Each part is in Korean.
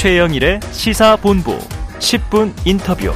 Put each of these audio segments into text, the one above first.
최영일의 시사본부 10분 인터뷰.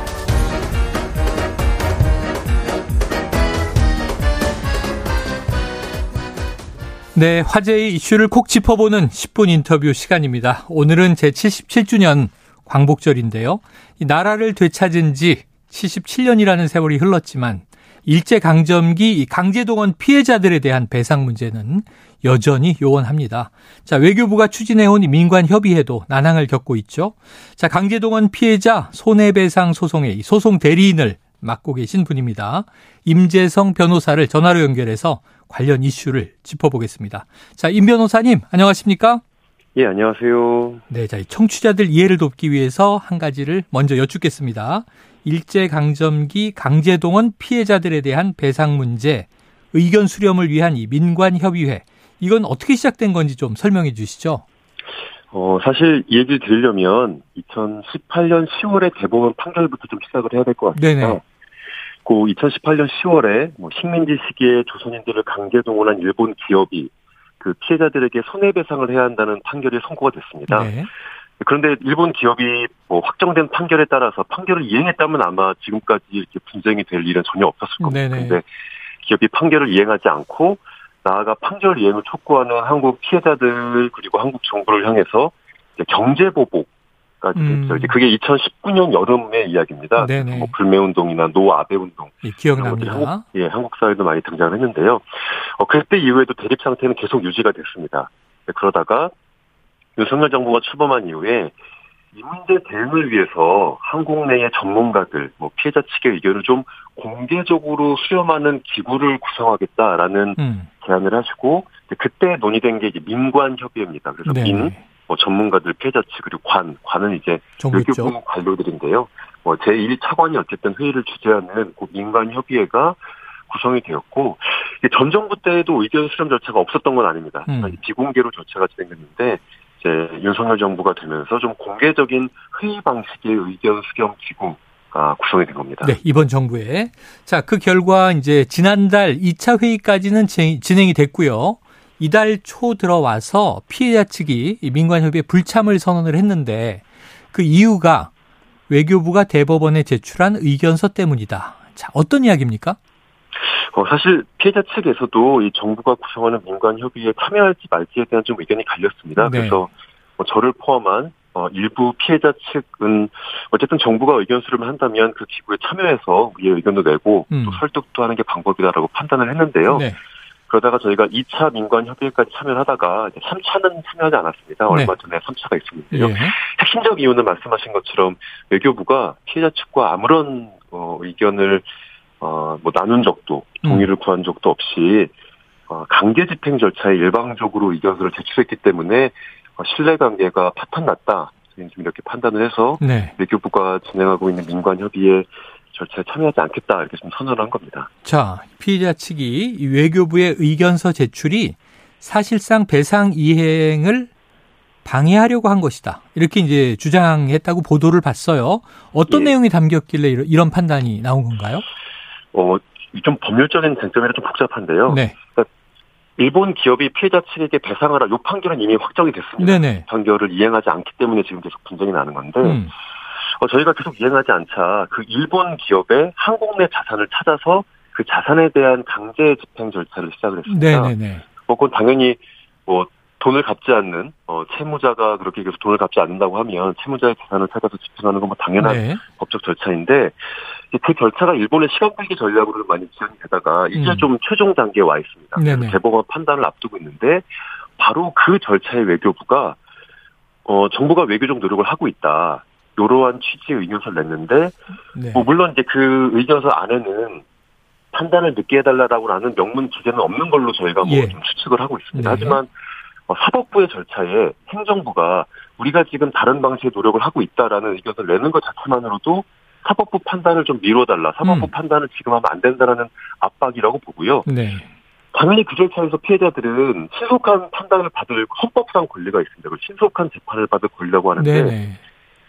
네, 화제의 이슈를 콕 짚어보는 10분 인터뷰 시간입니다. 오늘은 제 77주년 광복절인데요. 이 나라를 되찾은 지 77년이라는 세월이 흘렀지만 일제 강점기 강제동원 피해자들에 대한 배상 문제는 여전히 요원합니다. 자, 외교부가 추진해온 민관 협의회도 난항을 겪고 있죠. 자, 강제동원 피해자 손해배상 소송의 소송 대리인을 맡고 계신 분입니다. 임재성 변호사를 전화로 연결해서 관련 이슈를 짚어보겠습니다. 자, 임 변호사님, 안녕하십니까? 예, 안녕하세요. 네, 자, 청취자들 이해를 돕기 위해서 한 가지를 먼저 여쭙겠습니다. 일제강점기 강제동원 피해자들에 대한 배상 문제, 의견 수렴을 위한 이 민관협의회, 이건 어떻게 시작된 건지 좀 설명해 주시죠. 어, 사실 이 얘기를 드리려면 2018년 10월에 대법원 판결부터 좀 시작을 해야 될 것 같습니다. 네네. 그 2018년 10월에 뭐 식민지 시기에 조선인들을 강제 동원한 일본 기업이 그 피해자들에게 손해배상을 해야 한다는 판결이 선고가 됐습니다. 네. 그런데 일본 기업이 뭐 확정된 판결에 따라서 판결을 이행했다면 아마 지금까지 이렇게 분쟁이 될 일은 전혀 없었을 겁니다. 그런데 기업이 판결을 이행하지 않고 나아가 판결 이행을 촉구하는 한국 피해자들 그리고 한국 정부를 향해서 경제 보복 까지 음. 됐죠. 이제 그게 2019년 여름의 이야기입니다. 뭐 불매 운동이나 노 아베 운동 예, 기억납니다. 한국, 예, 한국 사회도 많이 등장했는데요. 어, 그때 이후에도 대립 상태는 계속 유지가 됐습니다. 네, 그러다가 윤석열 정부가 출범한 이후에 이 문제 대응을 위해서 한국 내의 전문가들, 뭐 피해자 측의 의견을 좀 공개적으로 수렴하는 기구를 구성하겠다라는 음. 제안을 하시고 그때 논의된 게 이제 민관 협의회입니다. 그래서 네. 민 뭐 전문가들 피해자 측 그리고 관 관은 이제 외교부 관료들인데요. 뭐 제1 차관이 어쨌든 회의를 주재하는 그 민관 협의회가 구성이 되었고 전 정부 때에도 의견 수렴 절차가 없었던 건 아닙니다. 음. 비공개로 절차가 진행됐는데 이제 윤석열 정부가 되면서 좀 공개적인 회의 방식의 의견 수렴 기구 가 구성이 된 겁니다. 네, 이번 정부에. 자, 그 결과 이제 지난달 2차 회의까지는 진행이 됐고요. 이달 초 들어와서 피해자 측이 민관협의회 불참을 선언을 했는데 그 이유가 외교부가 대법원에 제출한 의견서 때문이다. 자, 어떤 이야기입니까? 어, 사실 피해자 측에서도 이 정부가 구성하는 민관협의회에 참여할지 말지에 대한 좀 의견이 갈렸습니다. 네. 그래서 뭐 저를 포함한 어, 일부 피해자 측은 어쨌든 정부가 의견 수렴을 한다면 그 기구에 참여해서 우리의 의견도 내고 음. 또 설득도 하는 게 방법이다라고 판단을 했는데요. 네. 그러다가 저희가 2차 민관 협의회까지 참여를 하다가 3차는 참여하지 않았습니다. 네. 얼마 전에 3차가 있었는데요. 예. 핵심적 이유는 말씀하신 것처럼 외교부가 피해자 측과 아무런 어, 의견을 어, 뭐 나눈 적도 동의를 음. 구한 적도 없이 어, 강제 집행 절차에 일방적으로 의견서를 제출했기 때문에 어, 신뢰관계가 파탄났다. 지금 이렇게 판단을 해서 네. 외교부가 진행하고 있는 민관 협의회 절차에 참여하지 않겠다 이렇게 좀 선언한 겁니다. 자, 피해자 측이 외교부의 의견서 제출이 사실상 배상 이행을 방해하려고 한 것이다. 이렇게 이제 주장했다고 보도를 봤어요. 어떤 예. 내용이 담겼길래 이런 판단이 나온 건가요? 어, 좀 법률적인 쟁점이라 좀 복잡한데요. 네. 그러니까 일본 기업이 피해자 측에게 배상하라 요 판결은 이미 확정이 됐습니다. 네네. 판결을 이행하지 않기 때문에 지금 계속 분쟁이 나는 건데 음. 어, 저희가 계속 이행하지 않자 그 일본 기업의 한국 내 자산을 찾아서 그 자산에 대한 강제 집행 절차를 시작을 했습니다. 네네네. 뭐 그건 당연히 뭐 돈을 갚지 않는 어 채무자가 그렇게 계속 돈을 갚지 않는다고 하면 채무자의 재산을 찾아서 집행하는 건 뭐 당연한 네. 법적 절차인데 그 절차가 일본의 시간 끌기 전략으로 많이 지원이 되다가 이제 음. 좀 최종 단계에 와 있습니다. 네네. 대법원 판단을 앞두고 있는데 바로 그 절차의 외교부가 어 정부가 외교적 노력을 하고 있다. 이러한 취지의 의견서를 냈는데 네. 뭐 물론 이제 그 의견서 안에는 판단을 늦게 해달라고 하는 명문 기재는 없는 걸로 저희가 뭐좀 예. 추측을 하고 있습니다. 네. 하지만 어, 사법부의 절차에 행정부가 우리가 지금 다른 방식의 노력을 하고 있다라는 의견을 내는 것 자체만으로도 사법부 판단을 좀 미뤄달라. 사법부 음. 판단을 지금 하면 안 된다라는 압박이라고 보고요. 네. 당연히 그 절차에서 피해자들은 신속한 판단을 받을 헌법상 권리가 있습니다. 그 신속한 재판을 받을 권리라고 하는데 네네.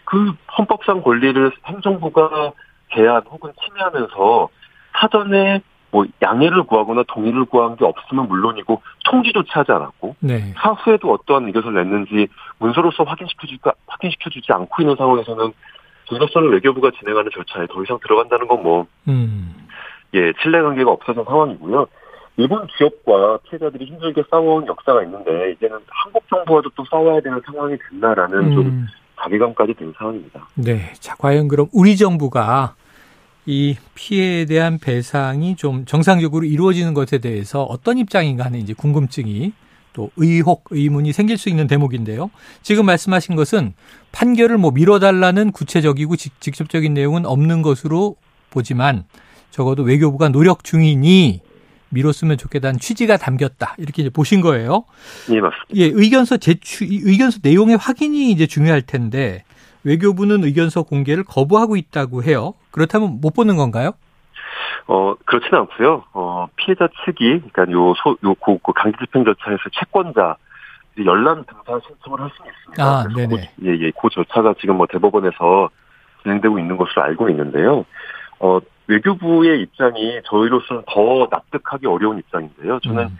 그 헌법상 권리를 행정부가 제한 혹은 침해하면서 사전에 뭐 양해를 구하거나 동의를 구한 게 없으면 물론이고 통지조차 하지 않았고 네. 사후에도 어떠한 의견을 냈는지 문서로서 확인시켜주지 확인시켜주지 않고 있는 상황에서는 저로서는 외교부가 진행하는 절차에 더 이상 들어간다는 건 뭐, 음. 예, 신뢰관계가 없어진 상황이고요. 일본 기업과 피해자들이 힘들게 싸워온 역사가 있는데 이제는 한국 정부와도 또 싸워야 되는 상황이 됐나라는 음. 좀 자괴감까지 든 상황입니다. 네, 자 과연 그럼 우리 정부가 이 피해에 대한 배상이 좀 정상적으로 이루어지는 것에 대해서 어떤 입장인가 하는 이제 궁금증이 또 의혹, 의문이 생길 수 있는 대목인데요. 지금 말씀하신 것은 판결을 뭐 미뤄달라는 구체적이고 직 접적인 내용은 없는 것으로 보지만 적어도 외교부가 노력 중이니 미뤘으면 좋겠다는 취지가 담겼다. 이렇게 이제 보신 거예요. 예, 맞습니다. 예, 의견서 제출, 의견서 내용의 확인이 이제 중요할 텐데 외교부는 의견서 공개를 거부하고 있다고 해요. 그렇다면 못 보는 건가요? 어, 그렇지는 않고요. 어, 피해자 측이, 그러니까 요, 소, 요, 고, 그 강제 집행 절차에서 채권자, 열람 등산 신청을 할 수는 있습니다. 아, 네네. 그, 예, 예. 그 절차가 지금 뭐 대법원에서 진행되고 있는 것으로 알고 있는데요. 어, 외교부의 입장이 저희로서는 더 납득하기 어려운 입장인데요. 저는 음.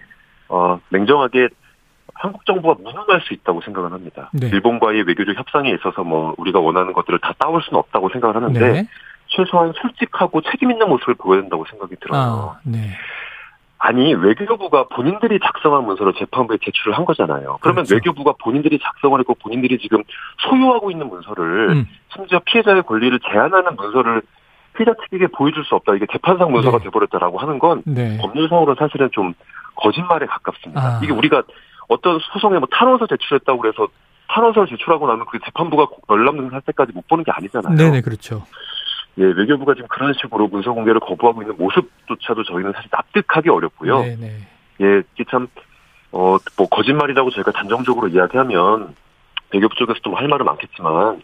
어, 냉정하게 한국 정부가 무능할 수 있다고 생각을 합니다. 네. 일본과의 외교적 협상에 있어서 뭐 우리가 원하는 것들을 다 따올 수는 없다고 생각을 하는데 네. 최소한 솔직하고 책임 있는 모습을 보여야 된다고 생각이 들어요. 아, 네. 아니 외교부가 본인들이 작성한 문서를 재판부에 제출을 한 거잖아요. 그러면 그렇죠. 외교부가 본인들이 작성을 했고 본인들이 지금 소유하고 있는 문서를 음. 심지어 피해자의 권리를 제한하는 문서를 피해자 측에게 보여줄 수 없다. 이게 재판상 문서가 네. 돼버렸다라고 하는 건 네. 법률상으로 사실은 좀 거짓말에 가깝습니다. 아. 이게 우리가 어떤 소송에 뭐 탄원서 제출했다고 그래서 탄원서를 제출하고 나면 그 재판부가 열람등 할 때까지 못 보는 게 아니잖아요. 네네 그렇죠. 예, 외교부가 지금 그런 식으로 문서 공개를 거부하고 있는 모습조차도 저희는 사실 납득하기 어렵고요. 네네. 예, 이게 참, 어, 뭐, 거짓말이라고 저희가 단정적으로 이야기하면, 외교부 쪽에서 좀 할 말은 많겠지만,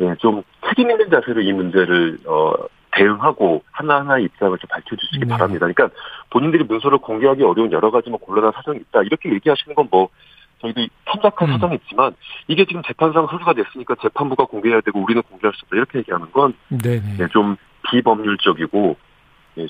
예, 좀 책임 있는 자세로 이 문제를, 어, 대응하고 하나하나의 입장을 좀 밝혀주시기 네. 바랍니다. 그러니까 본인들이 문서를 공개하기 어려운 여러 가지 뭐 곤란한 사정이 있다. 이렇게 얘기하시는 건 뭐, 저희도 참작한 음. 사정이 있지만 이게 지금 재판상 서류가 됐으니까 재판부가 공개해야 되고 우리는 공개할 수 없다 이렇게 얘기하는 건 네, 좀 비법률적이고 예,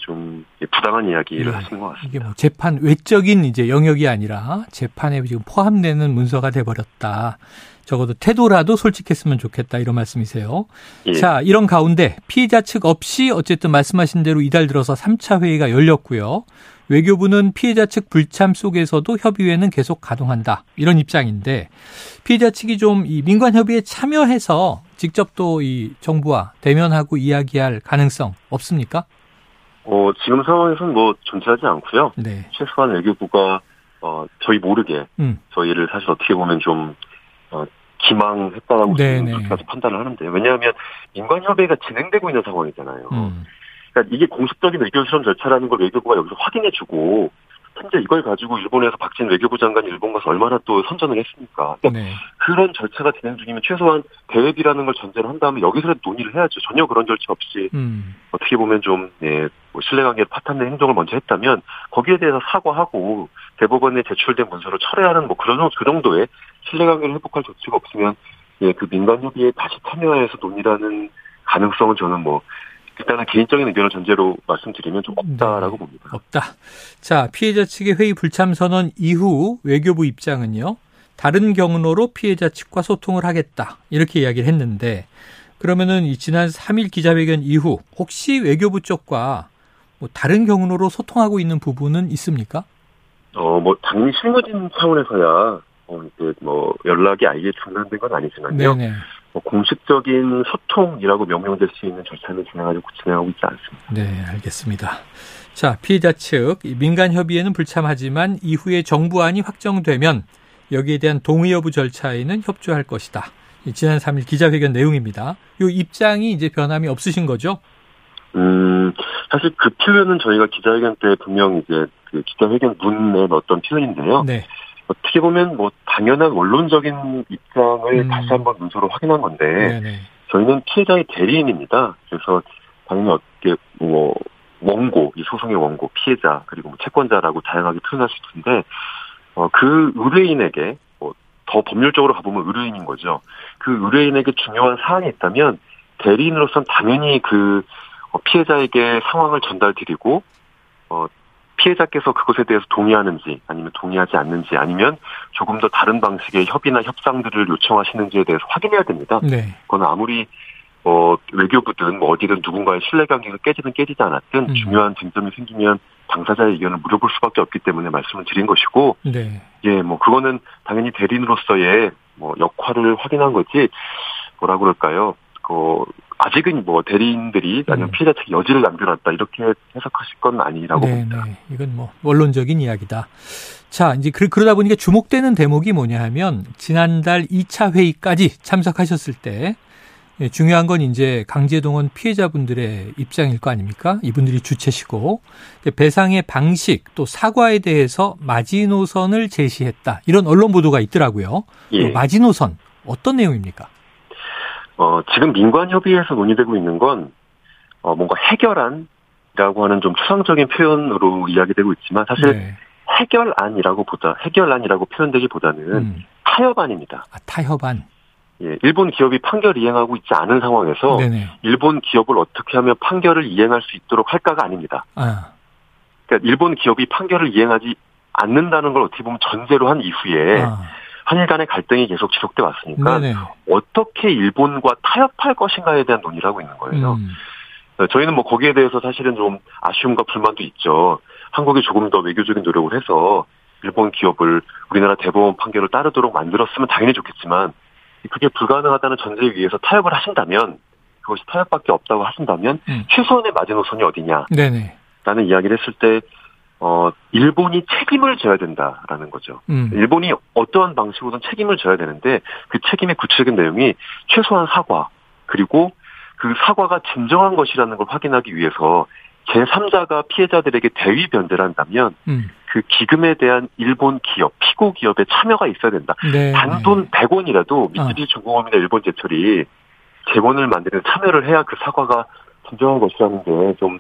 좀 부당한 이야기를 네. 하시는 것 같습니다. 이게 뭐 재판 외적인 이제 영역이 아니라 재판에 지금 포함되는 문서가 돼버렸다. 적어도 태도라도 솔직했으면 좋겠다 이런 말씀이세요. 예. 자, 이런 가운데 피해자 측 없이 어쨌든 말씀하신 대로 이달 들어서 3차 회의가 열렸고요. 외교부는 피해자 측 불참 속에서도 협의회는 계속 가동한다. 이런 입장인데 피해자 측이 좀 이 민관 협의에 참여해서 직접 또 이 정부와 대면하고 이야기할 가능성 없습니까? 어, 지금 상황에서는 뭐 존재하지 않고요. 네. 최소한 외교부가 어, 저희 모르게 음. 저희를 사실 어떻게 보면 좀 어, 기망했다라고 그렇게까지 판단을 하는데 왜냐하면 민관협의가 진행되고 있는 상황이잖아요. 음. 그러니까 이게 공식적인 의견 수렴 절차라는 걸 외교부가 여기서 확인해주고 현재 이걸 가지고 일본에서 박진 외교부 장관이 일본 가서 얼마나 또 선전을 했습니까? 그러니까 네. 그런 절차가 진행 중이면 최소한 대회비라는 걸 전제로 한 다음에 여기서라도 논의를 해야죠. 전혀 그런 절차 없이 음. 어떻게 보면 좀 예, 뭐 신뢰관계를 파탄낸 행동을 먼저 했다면 거기에 대해서 사과하고 대법원에 제출된 문서를 철회하는 뭐 그런 그 정도의 신뢰관계를 회복할 조치가 없으면 예, 그 민간 협의에 다시 참여해서 논의라는 가능성은 저는 뭐 일단은 개인적인 의견을 전제로 말씀드리면 좀 없다라고 네, 봅니다. 없다. 자, 피해자 측의 회의 불참 선언 이후 외교부 입장은요. 다른 경로로 피해자 측과 소통을 하겠다. 이렇게 이야기를 했는데 그러면은 이 지난 3일 기자회견 이후 혹시 외교부 쪽과 뭐 다른 경로로 소통하고 있는 부분은 있습니까? 어, 뭐 당연히 실무진 차원에서야 어, 이제 뭐 연락이 아예 중단된 건 아니지만요. 네네. 뭐 공식적인 소통이라고 명명될 수 있는 절차는 진행하고 진행하고 있지 않습니다. 네, 알겠습니다. 자, 피해자 측 민간 협의에는 불참하지만 이후에 정부안이 확정되면 여기에 대한 동의 여부 절차에는 협조할 것이다. 지난 3일 기자회견 내용입니다. 이 입장이 이제 변함이 없으신 거죠? 음, 사실 그 표현은 저희가 기자회견 때 분명 이제 그 기자회견 문에 넣었던 표현인데요. 네. 어떻게 보면 뭐 당연한 원론적인 입장을 음. 다시 한번 문서로 확인한 건데 네네. 저희는 피해자의 대리인입니다. 그래서 당연히 어떻게 뭐 원고 이 소송의 원고 피해자 그리고 뭐 채권자라고 다양하게 표현할 수 있는데 어, 그 의뢰인에게 뭐 더 법률적으로 가보면 의뢰인인 거죠. 그 의뢰인에게 중요한 사안이 있다면 대리인으로서는 당연히 그 어, 피해자에게 상황을 전달드리고 어, 피해자께서 그것에 대해서 동의하는지 아니면 동의하지 않는지 아니면 조금 더 다른 방식의 협의나 협상들을 요청하시는지에 대해서 확인해야 됩니다. 네. 그건 아무리 어, 외교부든 뭐 어디든 누군가의 신뢰관계가 깨지든 깨지지 않았든 음. 중요한 쟁점이 생기면 당사자의 의견을 물어볼 수밖에 없기 때문에 말씀을 드린 것이고, 네. 예, 뭐 그거는 당연히 대리인으로서의 뭐 역할을 확인한 거지 뭐라 그럴까요? 그 아직은 뭐 대리인들이 아니면 음. 피해자 측 여지를 남겨놨다 이렇게 해석하실 건 아니라고 네, 봅니다. 네. 이건 뭐 원론적인 이야기다. 자, 이제 그 러다 보니까 주목되는 대목이 뭐냐 하면 지난달 2차 회의까지 참석하셨을 때 예, 중요한 건 이제 강제동원 피해자분들의 입장일 거 아닙니까? 이분들이 주체시고 배상의 방식 또 사과에 대해서 마지노선을 제시했다. 이런 언론 보도가 있더라고요. 예. 마지노선 어떤 내용입니까? 어, 지금 민관협의회에서 논의되고 있는 건 어, 뭔가 해결안이라고 하는 좀 추상적인 표현으로 이야기되고 있지만 사실 네. 해결안이라고 보다 해결안이라고 표현되기보다는 음. 타협안입니다. 아, 타협안. 예, 일본 기업이 판결 이행하고 있지 않은 상황에서 네네. 일본 기업을 어떻게 하면 판결을 이행할 수 있도록 할까가 아닙니다. 아. 그러니까 일본 기업이 판결을 이행하지 않는다는 걸 어떻게 보면 전제로 한 이후에 아. 한일 간의 갈등이 계속 지속돼 왔으니까 네네. 어떻게 일본과 타협할 것인가에 대한 논의를 하고 있는 거예요. 음. 어, 저희는 뭐 거기에 대해서 사실은 좀 아쉬움과 불만도 있죠. 한국이 조금 더 외교적인 노력을 해서 일본 기업을 우리나라 대법원 판결을 따르도록 만들었으면 당연히 좋겠지만 그게 불가능하다는 전제에 의해서 타협을 하신다면 그것이 타협밖에 없다고 하신다면 음. 최소한의 마지노선이 어디냐? 네네. 라는 이야기를 했을 때 어, 일본이 책임을 져야 된다라는 거죠. 음. 일본이 어떠한 방식으로든 책임을 져야 되는데 그 책임의 구체적인 내용이 최소한 사과 그리고 그 사과가 진정한 것이라는 걸 확인하기 위해서 제3자가 피해자들에게 대위 변제를 한다면 음. 그 기금에 대한 일본 기업, 피고 기업의 참여가 있어야 된다. 네. 단돈 100원이라도 미쓰비시 어. 중공업이나 일본 제철이 재원을 만드는 참여를 해야 그 사과가 진정한 것이라는 게좀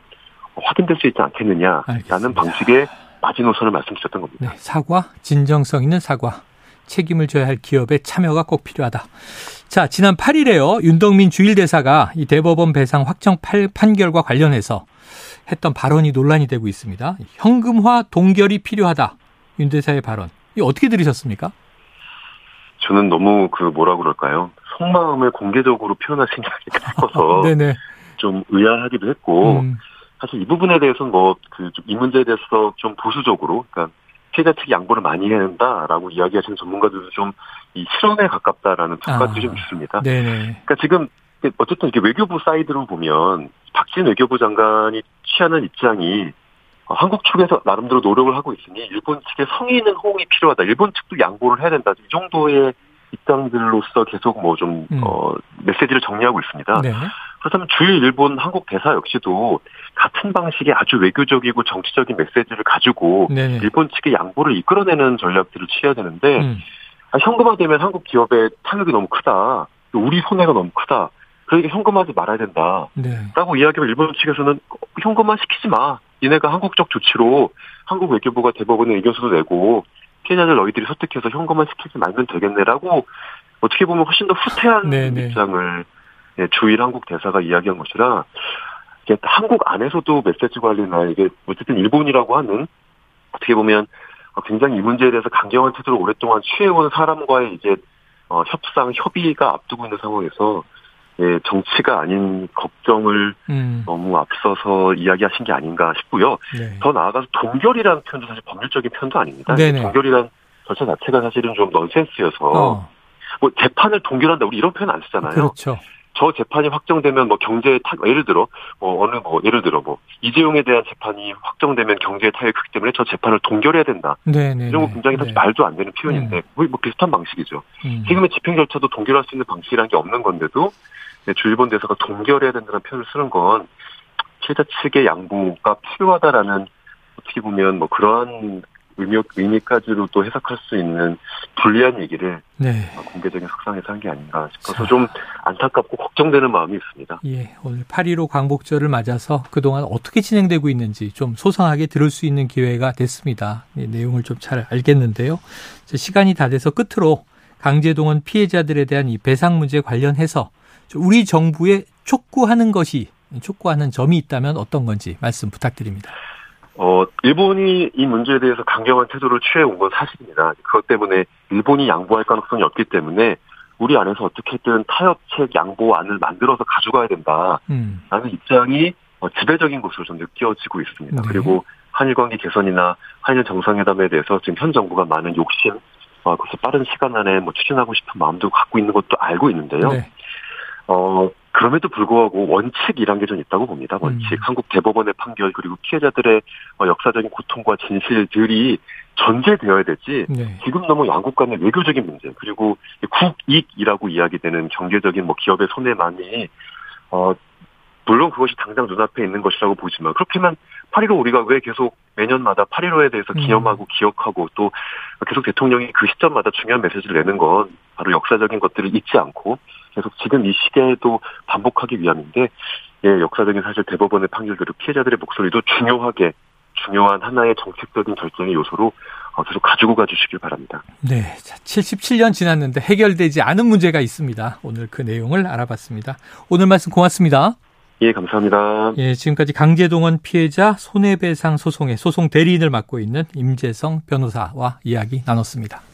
확인될 수 있지 않겠느냐라는 알겠습니다. 방식의 마지노선을 말씀드렸던 겁니다. 네, 사과, 진정성 있는 사과. 책임을 져야 할 기업의 참여가 꼭 필요하다. 자, 지난 8일에요. 윤덕민 주일대사가 이 대법원 배상 확정 판결과 관련해서 했던 발언이 논란이 되고 있습니다. 현금화 동결이 필요하다. 윤 대사의 발언. 이 어떻게 들으셨습니까? 저는 너무 그 뭐라 그럴까요? 속마음을 공개적으로 표현하신 게 네네. 좀 의아하기도 했고 음. 사실 이 부분에 대해서는 뭐 그 이 문제에 대해서 좀 보수적으로 그러니까 피해자 측이 양보를 많이 해야 한다라고 이야기하시는 전문가들도 좀 이 실언에 가깝다라는 평가도 아. 좀 있습니다. 네네. 그러니까 지금 어쨌든 이렇게 외교부 사이드로 보면 박진 외교부 장관이 취하는 입장이 한국 측에서 나름대로 노력을 하고 있으니 일본 측의 성의 있는 호응이 필요하다. 일본 측도 양보를 해야 된다. 이 정도의 입장들로서 계속 뭐좀 음. 어, 메시지를 정리하고 있습니다. 네. 그렇다면 주일 일본 한국 대사 역시도 같은 방식의 아주 외교적이고 정치적인 메시지를 가지고 네. 일본 측의 양보를 이끌어내는 전략들을 취해야 되는데 음. 아, 현금화되면 한국 기업의 타격이 너무 크다. 우리 손해가 너무 크다. 그러니까 현금화하지 말아야 된다. 네. 라고 이야기하면 일본 측에서는 현금화 시키지 마. 니네가 한국적 조치로 한국 외교부가 대법원에 의견서도 내고 피해자들 너희들이 설득해서 현금화 시키지 말면 되겠네라고 어떻게 보면 훨씬 더 후퇴한 네네. 네. 입장을 예, 주일 한국 대사가 이야기한 것이라 한국 안에서도 메시지 관리나 이게 어쨌든 일본이라고 하는 어떻게 보면 굉장히 이 문제에 대해서 강경한 태도를 오랫동안 취해온 사람과의 이제 어, 협상 협의가 앞두고 있는 상황에서 예, 정치가 아닌 걱정을 음. 너무 앞서서 이야기하신 게 아닌가 싶고요. 네. 더 나아가서 동결이라는 표현도 사실 법률적인 표현도 아닙니다. 네네. 동결이란 절차 자체가 사실은 좀 넌센스여서 어. 뭐 재판을 동결한다 우리 이런 표현 안 쓰잖아요. 그렇죠. 저 재판이 확정되면 뭐 경제에 타 예를 들어 뭐 어느 뭐 예를 들어 뭐 이재용에 대한 재판이 확정되면 경제에 타격이 크기 때문에 저 재판을 동결해야 된다. 네네. 이런 거 굉장히 사실 네. 말도 안 되는 표현인데 음. 거의 뭐 비슷한 방식이죠. 음. 지금의 집행 절차도 동결할 수 있는 방식이라는 게 없는 건데도 주일본 대사가 동결해야 된다는 표현을 쓰는 건 피해자 측의 양보가 필요하다라는 어떻게 보면 뭐 그러한 의미, 의미까지도 또 해석할 수 있는 불리한 얘기를 네. 공개적인 석상에서 한 게 아닌가 싶어서 자. 좀 안타깝고 걱정되는 마음이 있습니다. 예, 오늘 8.15 광복절을 맞아서 그동안 어떻게 진행되고 있는지 좀 소상하게 들을 수 있는 기회가 됐습니다. 예, 내용을 좀 잘 알겠는데요. 시간이 다 돼서 끝으로 강제동원 피해자들에 대한 이 배상 문제 관련해서 우리 정부에 촉구하는 것이 촉구하는 점이 있다면 어떤 건지 말씀 부탁드립니다. 어, 일본이 이 문제에 대해서 강경한 태도를 취해 온 건 사실입니다. 그것 때문에 일본이 양보할 가능성이 없기 때문에 우리 안에서 어떻게든 타협책 양보안을 만들어서 가져가야 된다라는 음. 입장이 어, 지배적인 것으로 좀 느껴지고 있습니다. 네. 그리고 한일 관계 개선이나 한일 정상회담에 대해서 지금 현 정부가 많은 욕심, 어, 그래서 빠른 시간 안에 뭐 추진하고 싶은 마음도 갖고 있는 것도 알고 있는데요. 네. 어, 그럼에도 불구하고 원칙이란 게 좀 있다고 봅니다. 원칙. 음. 한국 대법원의 판결 그리고 피해자들의 어, 역사적인 고통과 진실들이 전제되어야 되지. 네. 지금 너무 양국 간의 외교적인 문제 그리고 국익이라고 이야기되는 경제적인 뭐 기업의 손해만이 어 물론 그것이 당장 눈앞에 있는 것이라고 보지만 그렇게만 8.15 우리가 왜 계속 매년마다 8.15에 대해서 음. 기념하고 음. 기억하고 또 계속 대통령이 그 시점마다 중요한 메시지를 내는 건 바로 역사적인 것들을 잊지 않고 계속 지금 이 시대에도 반복하기 위함인데 예, 역사적인 사실 대법원의 판결대로 피해자들의 목소리도 중요하게 중요한 하나의 정책적인 결정의 요소로 어, 계속 가지고 가주시길 바랍니다. 네. 자, 77년 지났는데 해결되지 않은 문제가 있습니다. 오늘 그 내용을 알아봤습니다. 오늘 말씀 고맙습니다. 예, 감사합니다. 예, 지금까지 강제동원 피해자 손해배상 소송의 소송 대리인을 맡고 있는 임재성 변호사와 이야기 나눴습니다.